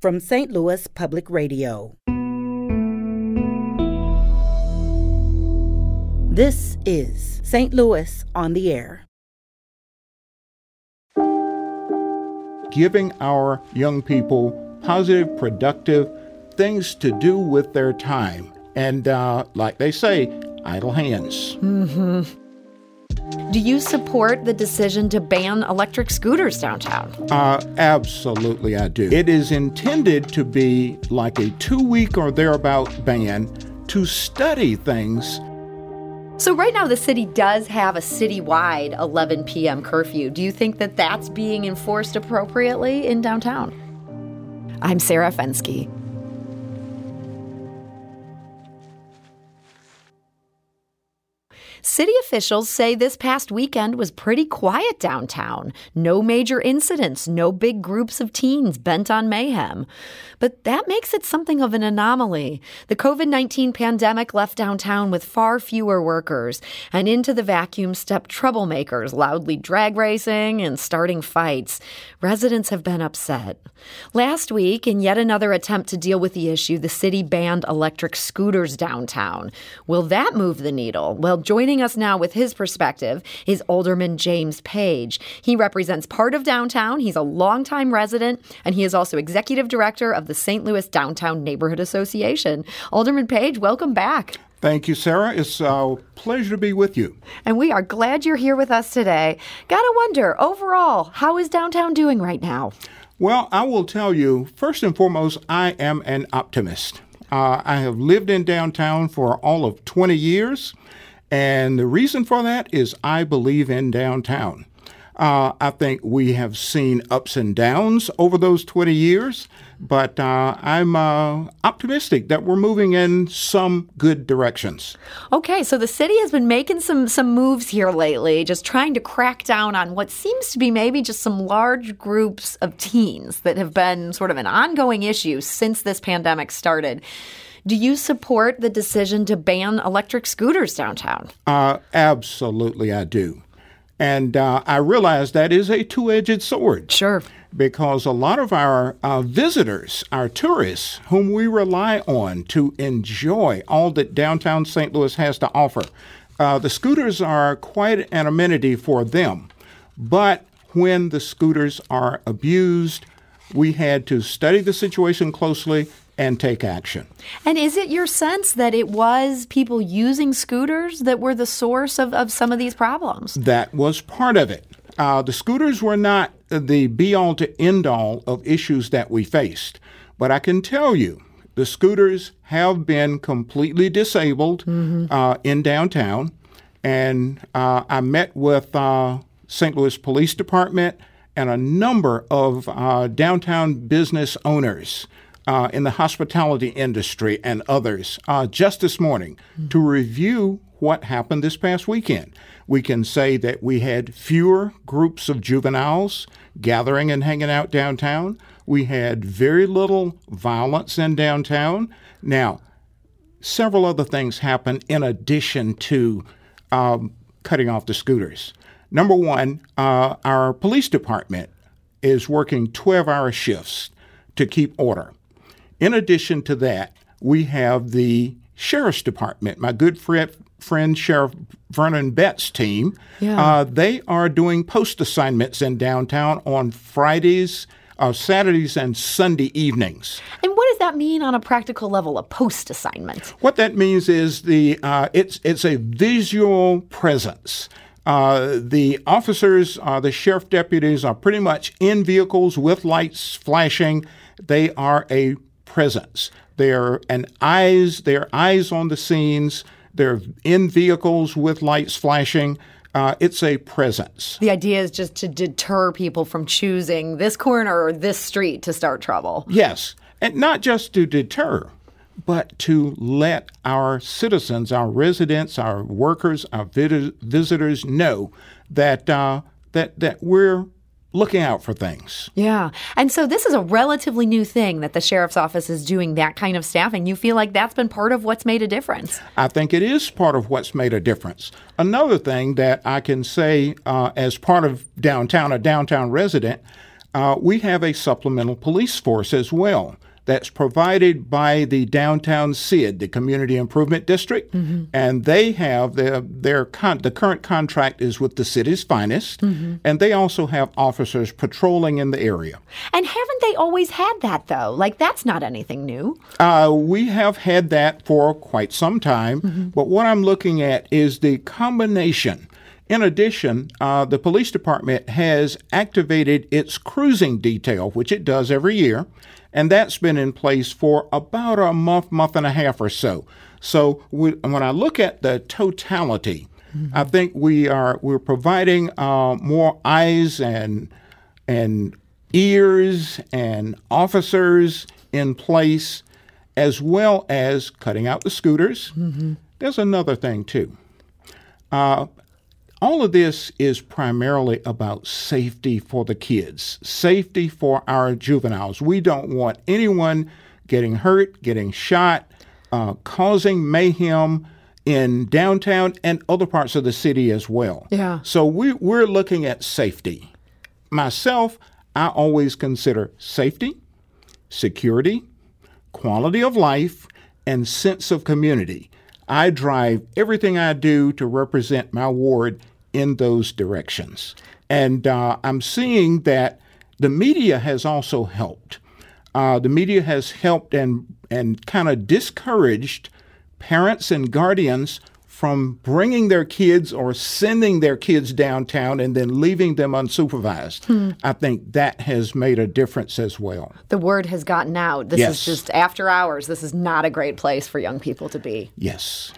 from St. Louis Public Radio. This is St. Louis on the Air. Giving our young people positive, productive things to do with their time. And uh, like they say, idle hands. Mm-hmm. Do you support the decision to ban electric scooters downtown? Uh, absolutely, I do. It is intended to be like a two week or thereabout ban to study things. So, right now, the city does have a citywide 11 p.m. curfew. Do you think that that's being enforced appropriately in downtown? I'm Sarah Fenske. City officials say this past weekend was pretty quiet downtown. No major incidents, no big groups of teens bent on mayhem. But that makes it something of an anomaly. The COVID 19 pandemic left downtown with far fewer workers, and into the vacuum stepped troublemakers loudly drag racing and starting fights. Residents have been upset. Last week, in yet another attempt to deal with the issue, the city banned electric scooters downtown. Will that move the needle? Well, joining Joining us now with his perspective is Alderman James Page. He represents part of downtown. He's a longtime resident, and he is also executive director of the St. Louis Downtown Neighborhood Association. Alderman Page, welcome back. Thank you, Sarah. It's a pleasure to be with you. And we are glad you're here with us today. Gotta wonder, overall, how is downtown doing right now? Well, I will tell you, first and foremost, I am an optimist. Uh, I have lived in downtown for all of 20 years. And the reason for that is I believe in downtown. Uh, I think we have seen ups and downs over those 20 years, but uh, I'm uh, optimistic that we're moving in some good directions. Okay, so the city has been making some some moves here lately, just trying to crack down on what seems to be maybe just some large groups of teens that have been sort of an ongoing issue since this pandemic started. Do you support the decision to ban electric scooters downtown? Uh, absolutely, I do. And uh, I realize that is a two edged sword. Sure. Because a lot of our uh, visitors, our tourists, whom we rely on to enjoy all that downtown St. Louis has to offer, uh, the scooters are quite an amenity for them. But when the scooters are abused, we had to study the situation closely and take action. And is it your sense that it was people using scooters that were the source of, of some of these problems? That was part of it. Uh, the scooters were not the be all to end all of issues that we faced. But I can tell you, the scooters have been completely disabled mm-hmm. uh, in downtown. And uh, I met with uh, St. Louis Police Department and a number of uh, downtown business owners uh, in the hospitality industry and others uh, just this morning mm-hmm. to review what happened this past weekend. We can say that we had fewer groups of juveniles gathering and hanging out downtown. We had very little violence in downtown. Now, several other things happened in addition to um, cutting off the scooters. Number one, uh, our police department is working 12 hour shifts to keep order. In addition to that, we have the Sheriff's Department, my good friend, friend Sheriff Vernon Betts' team. Yeah. Uh, they are doing post assignments in downtown on Fridays, uh, Saturdays, and Sunday evenings. And what does that mean on a practical level? A post assignment? What that means is the uh, it's it's a visual presence. Uh, the officers, uh, the sheriff deputies, are pretty much in vehicles with lights flashing. They are a presence. They're an eyes, they're eyes on the scenes. They're in vehicles with lights flashing. Uh, it's a presence. The idea is just to deter people from choosing this corner or this street to start trouble. Yes, and not just to deter, but to let our citizens, our residents, our workers, our visitors know that uh, that that we're looking out for things. Yeah. And so this is a relatively new thing that the sheriff's office is doing that kind of staffing. You feel like that's been part of what's made a difference? I think it is part of what's made a difference. Another thing that I can say uh, as part of downtown, a downtown resident, Uh, we have a supplemental police force as well that's provided by the downtown CID, the Community Improvement District, mm-hmm. and they have their their con- the current contract is with the city's finest, mm-hmm. and they also have officers patrolling in the area. And haven't they always had that though? Like that's not anything new. Uh, we have had that for quite some time, mm-hmm. but what I'm looking at is the combination. In addition, uh, the police department has activated its cruising detail, which it does every year, and that's been in place for about a month, month and a half or so. So we, when I look at the totality, mm-hmm. I think we are we're providing uh, more eyes and and ears and officers in place, as well as cutting out the scooters. Mm-hmm. There's another thing too. Uh, all of this is primarily about safety for the kids, safety for our juveniles. We don't want anyone getting hurt, getting shot, uh, causing mayhem in downtown and other parts of the city as well. Yeah. So we, we're looking at safety. Myself, I always consider safety, security, quality of life, and sense of community. I drive everything I do to represent my ward in those directions. And uh, I'm seeing that the media has also helped. Uh, the media has helped and, and kind of discouraged parents and guardians from bringing their kids or sending their kids downtown and then leaving them unsupervised. Hmm. I think that has made a difference as well. The word has gotten out. This yes. is just after hours. This is not a great place for young people to be. Yes.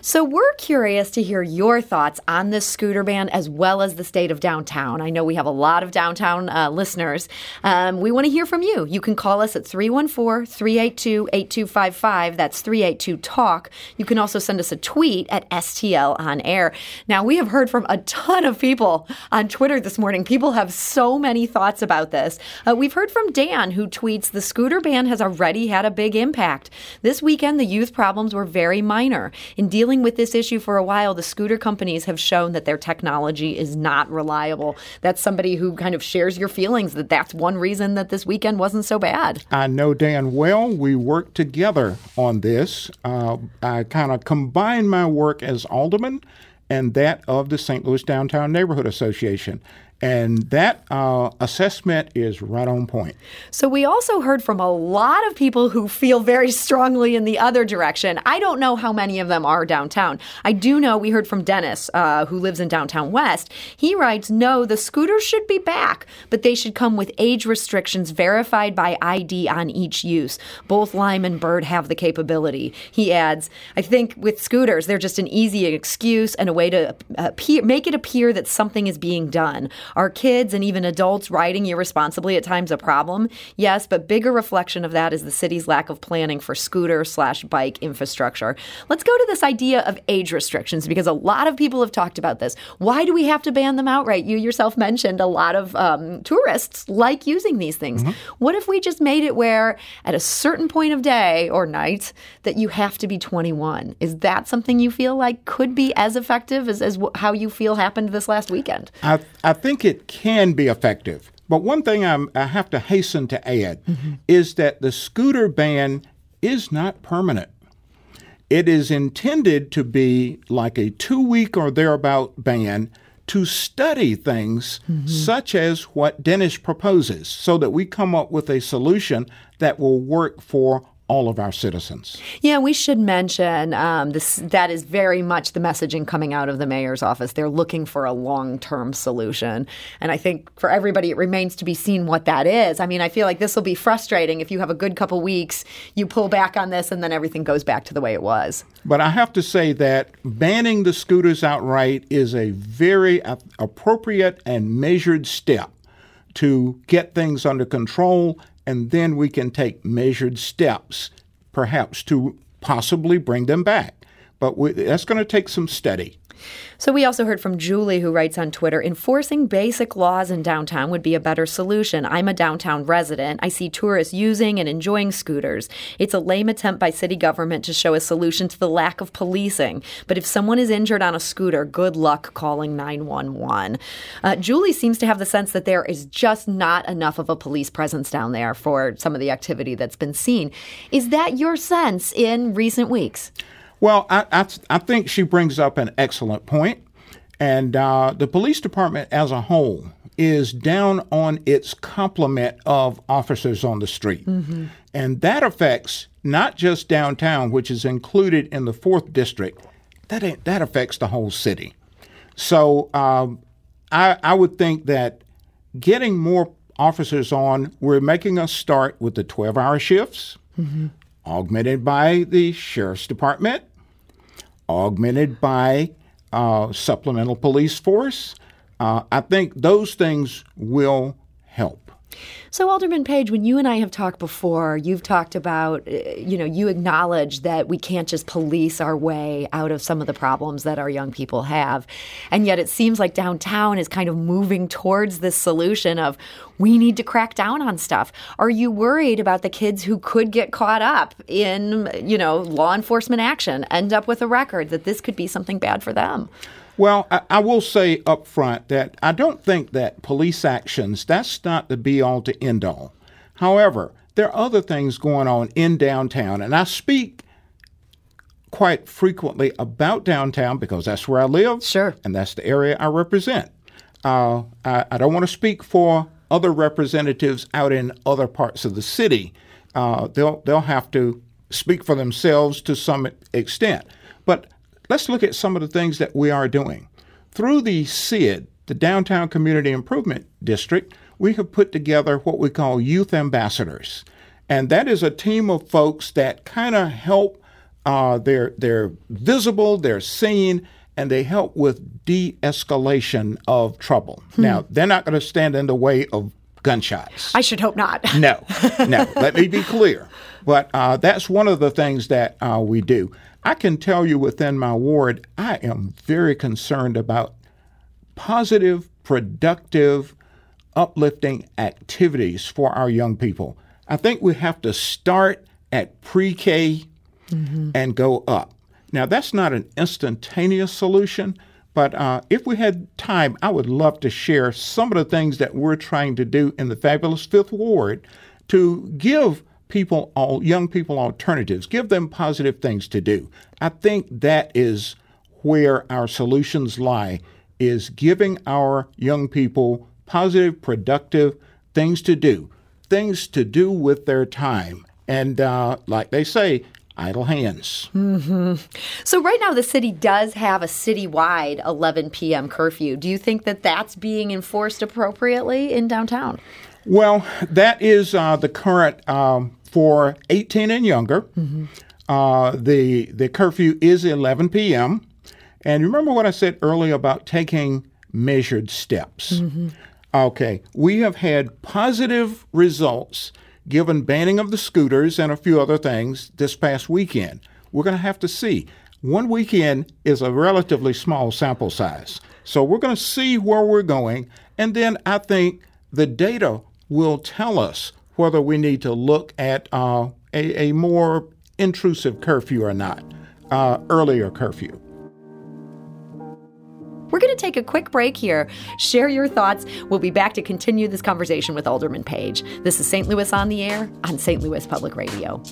So we're curious to hear your thoughts on this scooter ban as well as the state of downtown. I know we have a lot of downtown uh, listeners. Um, we want to hear from you. You can call us at 314 382 8255. That's 382 Talk. You can also send us a tweet at STL on air. Now, we have heard from a ton of people on Twitter this morning. People have so many thoughts about this. Uh, we've heard from Dan, who tweets The scooter ban has already had a big impact. This weekend, the youth problems were very minor. In dealing dealing with this issue for a while, the scooter companies have shown that their technology is not reliable. That's somebody who kind of shares your feelings that that's one reason that this weekend wasn't so bad. I know Dan well. We worked together on this. Uh, I kind of combined my work as alderman and that of the St. Louis Downtown Neighborhood Association. And that uh, assessment is right on point. So, we also heard from a lot of people who feel very strongly in the other direction. I don't know how many of them are downtown. I do know we heard from Dennis, uh, who lives in downtown West. He writes No, the scooters should be back, but they should come with age restrictions verified by ID on each use. Both Lime and Bird have the capability. He adds, I think with scooters, they're just an easy excuse and a way to appear, make it appear that something is being done. Are kids and even adults riding irresponsibly at times a problem? Yes, but bigger reflection of that is the city's lack of planning for scooter slash bike infrastructure. Let's go to this idea of age restrictions because a lot of people have talked about this. Why do we have to ban them outright? You yourself mentioned a lot of um, tourists like using these things. Mm-hmm. What if we just made it where at a certain point of day or night that you have to be 21? Is that something you feel like could be as effective as, as how you feel happened this last weekend? I, I think think it can be effective. But one thing I'm, i have to hasten to add mm-hmm. is that the scooter ban is not permanent. It is intended to be like a two week or thereabout ban to study things mm-hmm. such as what Dennis proposes so that we come up with a solution that will work for all of our citizens. Yeah, we should mention um, this. That is very much the messaging coming out of the mayor's office. They're looking for a long-term solution, and I think for everybody, it remains to be seen what that is. I mean, I feel like this will be frustrating if you have a good couple weeks, you pull back on this, and then everything goes back to the way it was. But I have to say that banning the scooters outright is a very appropriate and measured step to get things under control and then we can take measured steps, perhaps to possibly bring them back. but we, that's going to take some study. So we also heard from Julie, who writes on Twitter enforcing basic laws in downtown would be a better solution. I'm a downtown resident. I see tourists using and enjoying scooters. It's a lame attempt by city government to show a solution to the lack of policing. But if someone is injured on a scooter, good luck calling 911. Uh, Julie seems to have the sense that there is just not enough of a police presence down there for some of the activity that's been seen. Is that your sense in recent weeks? Well, I, I, I think she brings up an excellent point. And uh, the police department as a whole is down on its complement of officers on the street. Mm-hmm. And that affects not just downtown, which is included in the fourth district, that, that affects the whole city. So um, I, I would think that getting more officers on, we're making a start with the 12 hour shifts, mm-hmm. Augmented by the sheriff's department, augmented by uh, supplemental police force. Uh, I think those things will help. So, Alderman Page, when you and I have talked before, you've talked about, uh, you know, you acknowledge that we can't just police our way out of some of the problems that our young people have. And yet it seems like downtown is kind of moving towards this solution of we need to crack down on stuff. Are you worried about the kids who could get caught up in, you know, law enforcement action, end up with a record that this could be something bad for them? Well, I, I, will say up front that I don't think that police actions, that's not the be all to end all. However, there are other things going on in downtown, and I speak quite frequently about downtown because that's where I live. Sure. And that's the area I represent. Uh, I, I, don't want to speak for other representatives out in other parts of the city. Uh, they'll, they'll have to speak for themselves to some extent. But Let's look at some of the things that we are doing. Through the CID, the Downtown Community Improvement District, we have put together what we call youth ambassadors. And that is a team of folks that kind of help, uh, they're, they're visible, they're seen, and they help with de escalation of trouble. Hmm. Now, they're not going to stand in the way of gunshots. I should hope not. no, no. Let me be clear. But uh, that's one of the things that uh, we do. I can tell you within my ward, I am very concerned about positive, productive, uplifting activities for our young people. I think we have to start at pre K mm-hmm. and go up. Now, that's not an instantaneous solution, but uh, if we had time, I would love to share some of the things that we're trying to do in the fabulous Fifth Ward to give people, all young people, alternatives. Give them positive things to do. I think that is where our solutions lie: is giving our young people positive, productive things to do, things to do with their time. And uh, like they say, idle hands. Mm-hmm. So, right now, the city does have a citywide 11 p.m. curfew. Do you think that that's being enforced appropriately in downtown? Well, that is uh, the current um, for 18 and younger. Mm-hmm. Uh, the the curfew is 11 p.m. And remember what I said earlier about taking measured steps. Mm-hmm. Okay, we have had positive results given banning of the scooters and a few other things this past weekend. We're going to have to see. One weekend is a relatively small sample size. So we're going to see where we're going. And then I think the data will tell us whether we need to look at uh, a, a, more intrusive curfew or not, uh, earlier curfew. We're going to take a quick break here. Share your thoughts. We'll be back to continue this conversation with Alderman Page. This is St. Louis on the Air on St. Louis Public Radio.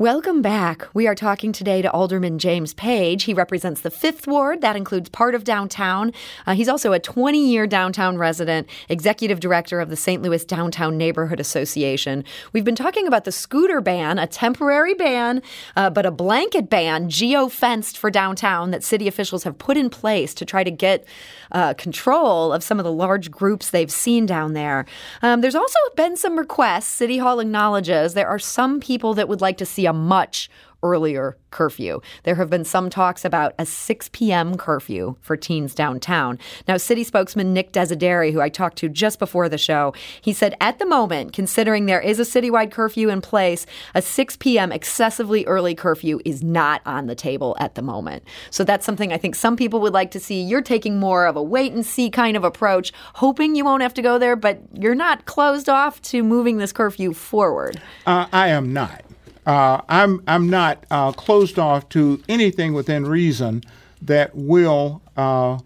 Welcome back. We are talking today to Alderman James Page. He represents the Fifth Ward. That includes part of downtown. Uh, he's also a 20 year downtown resident, executive director of the St. Louis Downtown Neighborhood Association. We've been talking about the scooter ban, a temporary ban, uh, but a blanket ban, geo fenced for downtown, that city officials have put in place to try to get uh, control of some of the large groups they've seen down there. Um, there's also been some requests. City Hall acknowledges there are some people that would like to see a much earlier curfew. There have been some talks about a 6 p.m. curfew for teens downtown. Now, city spokesman Nick Desideri, who I talked to just before the show, he said at the moment, considering there is a citywide curfew in place, a 6 p.m. excessively early curfew is not on the table at the moment. So that's something I think some people would like to see. You're taking more of a wait and see kind of approach, hoping you won't have to go there, but you're not closed off to moving this curfew forward. Uh, I am not. Uh, I'm I'm not uh, closed off to anything within reason that will uh,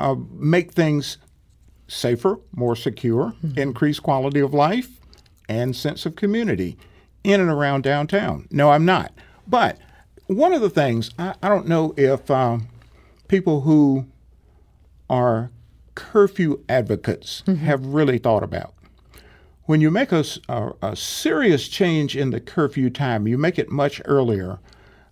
uh make things safer, more secure, mm-hmm. increase quality of life, and sense of community in and around downtown. No, I'm not. But one of the things I, I don't know if um, people who are curfew advocates mm-hmm. have really thought about when you make a, a, a, serious change in the curfew time, you make it much earlier,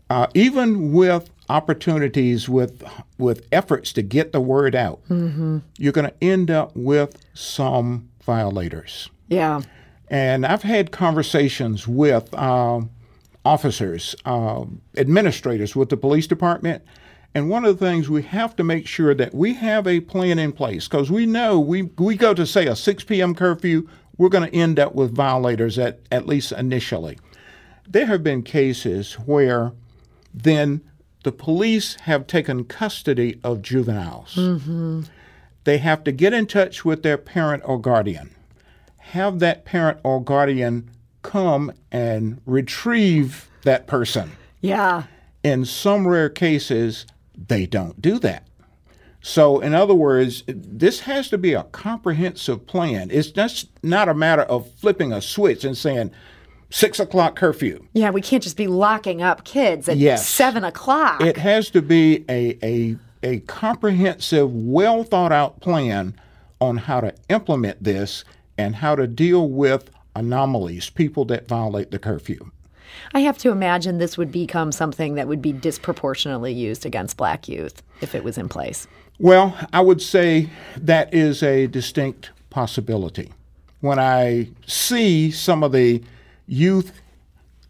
uh, even with opportunities with with efforts to get the word out, mm-hmm. you're going to end up with some violators. Yeah. And I've had conversations with uh, officers, uh, administrators with the police department. And one of the things we have to make sure that we have a plan in place because we know we, we go to say a 6 p.m. curfew, we're going to end up with violators at, at least initially. There have been cases where then the police have taken custody of juveniles. Mm-hmm. They have to get in touch with their parent or guardian, have that parent or guardian come and retrieve that person. Yeah. In some rare cases, they don't do that. So, in other words, this has to be a comprehensive plan. It's just not a matter of flipping a switch and saying, six o'clock curfew. Yeah, we can't just be locking up kids at yes. seven o'clock. It has to be a, a, a comprehensive, well thought out plan on how to implement this and how to deal with anomalies, people that violate the curfew. I have to imagine this would become something that would be disproportionately used against black youth if it was in place. Well, I would say that is a distinct possibility. When I see some of the youth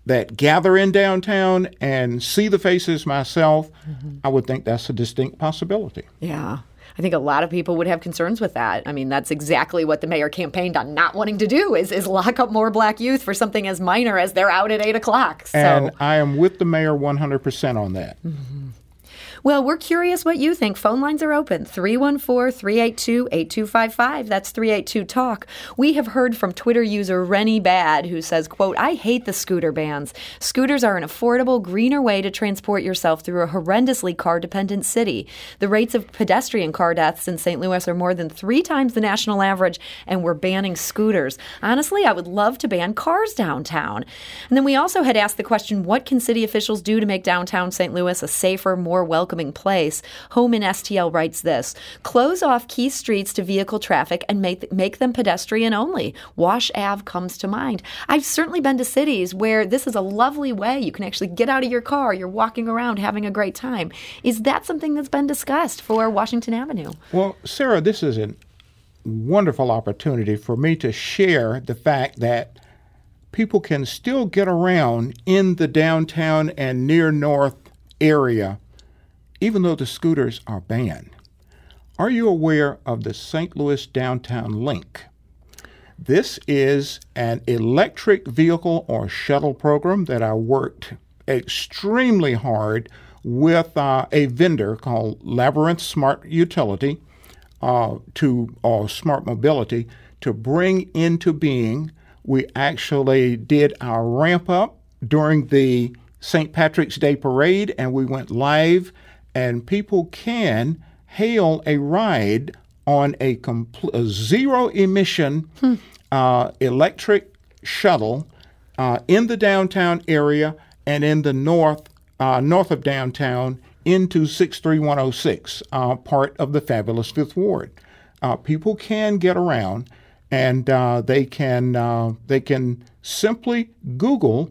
that gather in downtown and see the faces myself, mm-hmm. I would think that's a distinct possibility. Yeah. I think a lot of people would have concerns with that. I mean, that's exactly what the mayor campaigned on not wanting to do is, is lock up more black youth for something as minor as they're out at 8 o'clock. So. And I am with the mayor 100% on that. Mm-hmm. Well, we're curious what you think. Phone lines are open 314 382 8255. That's 382 Talk. We have heard from Twitter user Rennie Bad, who says, quote, I hate the scooter bans. Scooters are an affordable, greener way to transport yourself through a horrendously car dependent city. The rates of pedestrian car deaths in St. Louis are more than three times the national average, and we're banning scooters. Honestly, I would love to ban cars downtown. And then we also had asked the question what can city officials do to make downtown St. Louis a safer, more welcoming welcoming place. Home in STL writes this Close off key streets to vehicle traffic and make, make them pedestrian only. Wash Ave comes to mind. I've certainly been to cities where this is a lovely way. You can actually get out of your car, you're walking around having a great time. Is that something that's been discussed for Washington Avenue? Well, Sarah, this is a wonderful opportunity for me to share the fact that people can still get around in the downtown and near north area even though the scooters are banned. Are you aware of the St. Louis Downtown Link? This is an electric vehicle or shuttle program that I worked extremely hard with uh, a vendor called Labyrinth Smart Utility uh, to or Smart Mobility to bring into being. We actually did our ramp up during the St. Patrick's Day parade, and we went live and people can hail a ride on a, compl- a zero emission hmm. uh, electric shuttle uh, in the downtown area and in the north, uh, north of downtown into 63106, uh, part of the fabulous Fifth Ward. Uh, people can get around, and uh, they can uh, they can simply Google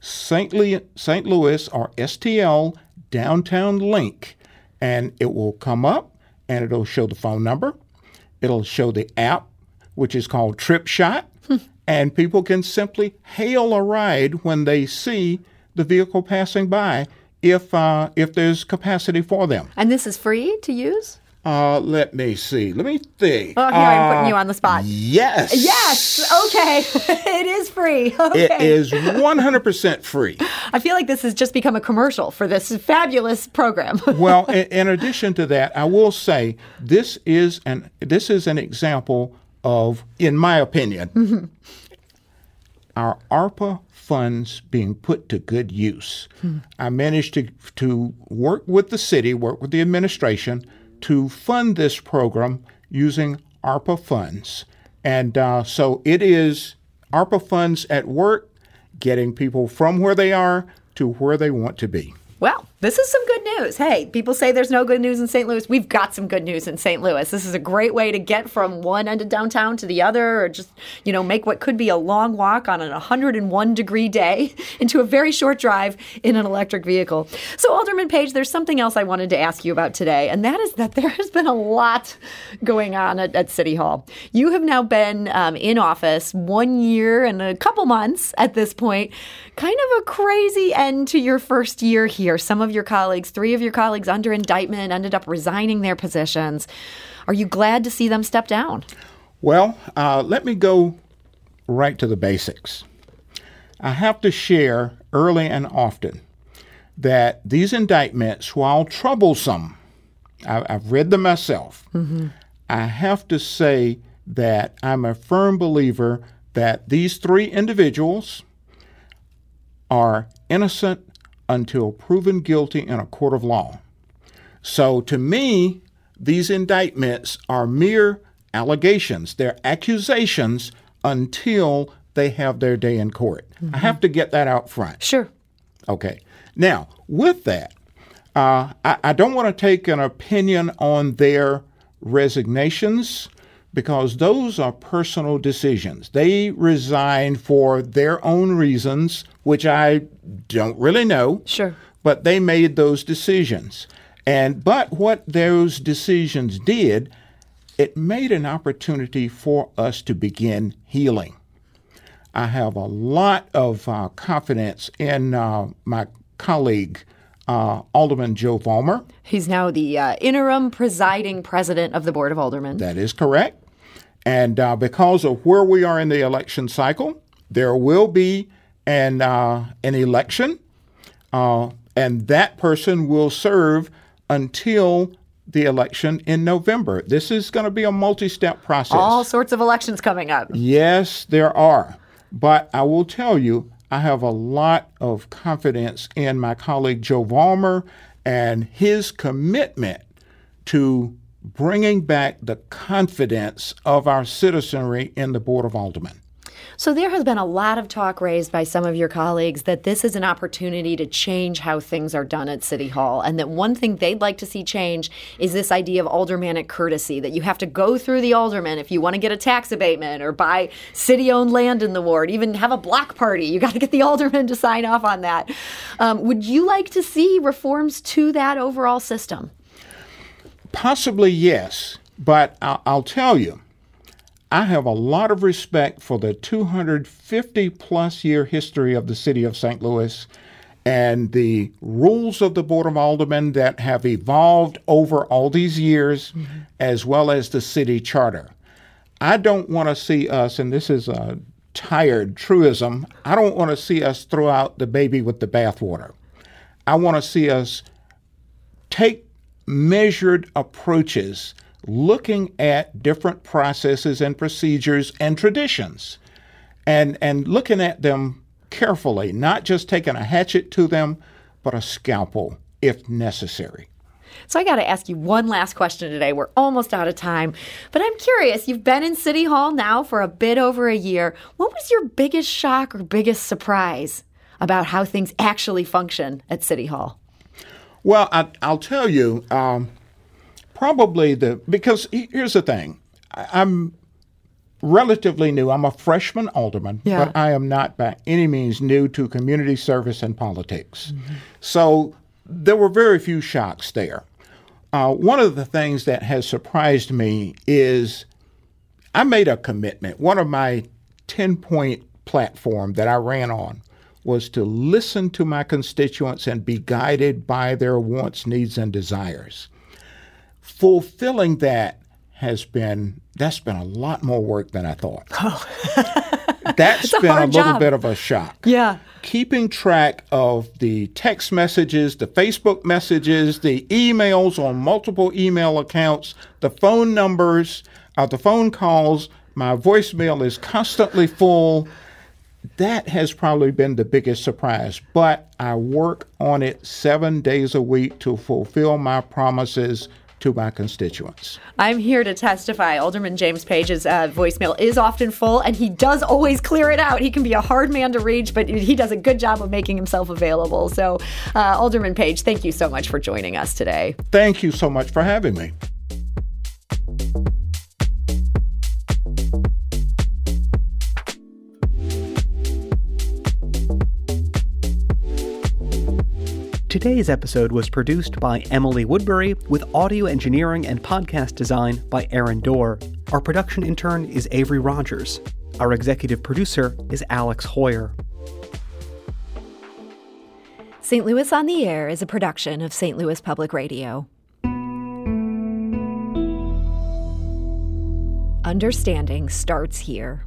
St. Le- St. Louis or STL downtown link, and it will come up, and it'll show the phone number. It'll show the app, which is called TripShot, and people can simply hail a ride when they see the vehicle passing by if uh, if there's capacity for them. And this is free to use? Uh, let me see. Let me think. Oh, here I'm putting Uh, you on the spot. Yes. Yes. Okay. it is free. Okay. It is 100% free. I feel like this has just become a commercial for this fabulous program. Well, in, in addition to that, I will say this is an this is an example of, in my opinion, our ARPA funds being put to good use. I managed to to work with the city, work with the administration to fund this program using ARPA funds, and uh, so it is ARPA funds at work, getting people from where they are to where they want to be. Well, this is some good news. Hey, people say there's no good news in St. Louis. We've got some good news in St. Louis. This is a great way to get from one end of downtown to the other, or just, you know, make what could be a long walk on an 101 degree day into a very short drive in an electric vehicle. So, Alderman Page, there's something else I wanted to ask you about today, and that is that there has been a lot going on at, at City Hall. You have now been um, in office one year and a couple months at this point. Kind of a crazy end to your first year here. Some of your colleagues, three of your colleagues under indictment, ended up resigning their positions. Are you glad to see them step down? Well, uh, let me go right to the basics. I have to share early and often that these indictments, while troublesome, I, I've read them myself. I have to say that I'm a firm believer that these three individuals are innocent until proven guilty in a court of law. So to me, these indictments are mere allegations, they're accusations until they have their day in court. I have to get that out front. Sure. Okay. Now, with that, uh, I, I don't want to take an opinion on their resignations because those are personal decisions. They resign for their own reasons, which I don't really know. Sure. But they made those decisions. And but what those decisions did, it made an opportunity for us to begin healing. I have a lot of uh, confidence in uh, my colleague, uh, Alderman Joe Vollmer. He's now the uh, interim presiding president of the Board of Aldermen. That is correct. And uh, because of where we are in the election cycle, there will be an, uh, an election, uh, and that person will serve until the election in November. This is going to be a multi step process. All sorts of elections coming up. Yes, there are. But I will tell you, I have a lot of confidence in my colleague Joe Vollmer and his commitment to bringing back the confidence of our citizenry in the Board of Aldermen. So there has been a lot of talk raised by some of your colleagues that this is an opportunity to change how things are done at City Hall, and that one thing they'd like to see change is this idea of aldermanic courtesy that you have to go through the alderman if you want to get a tax abatement or buy city-owned land in the ward, even have a block party. You got to get the alderman to sign off on that. Um, would you like to see reforms to that overall system? Possibly yes, but I'll, I'll tell you, I have a lot of respect for the 250 plus year history of the city of St. Louis and the rules of the Board of Aldermen that have evolved over all these years, mm-hmm. as well as the city charter. I don't want to see us, and this is a tired truism, I don't want to see us throw out the baby with the bathwater. I want to see us take measured approaches looking at different processes and procedures and traditions and and looking at them carefully not just taking a hatchet to them but a scalpel if necessary So I got to ask you one last question today. We're almost out of time, but I'm curious. You've been in City Hall now for a bit over a year. What was your biggest shock or biggest surprise about how things actually function at City Hall? Well, I, will tell you, um, probably the because here's the thing, I, am relatively new. I'm a freshman alderman, yeah. but I am not by any means new to community service and politics. Mm-hmm. So there were very few shocks there. Uh, one of the things that has surprised me is I made a commitment. One of my 10 point platform that I ran on was to listen to my constituents and be guided by their wants, needs, and desires. Fulfilling that has been that's been a lot more work than I thought. Oh. that's a been a little job. bit of a shock. Yeah. Keeping track of the text messages, the Facebook messages, the emails on multiple email accounts, the phone numbers, uh, the phone calls, my voicemail is constantly full. That has probably been the biggest surprise, but I work on it seven days a week to fulfill my promises to my constituents. I'm here to testify. Alderman James Page's uh, voicemail is often full, and he does always clear it out. He can be a hard man to reach, but he does a good job of making himself available. So, uh, Alderman Page, thank you so much for joining us today. Thank you so much for having me. Today's episode was produced by Emily Woodbury with audio engineering and podcast design by Aaron Dorr. Our production intern is Avery Rogers. Our executive producer is Alex Heuer. St. Louis on the Air is a production of St. Louis Public Radio. Understanding starts here.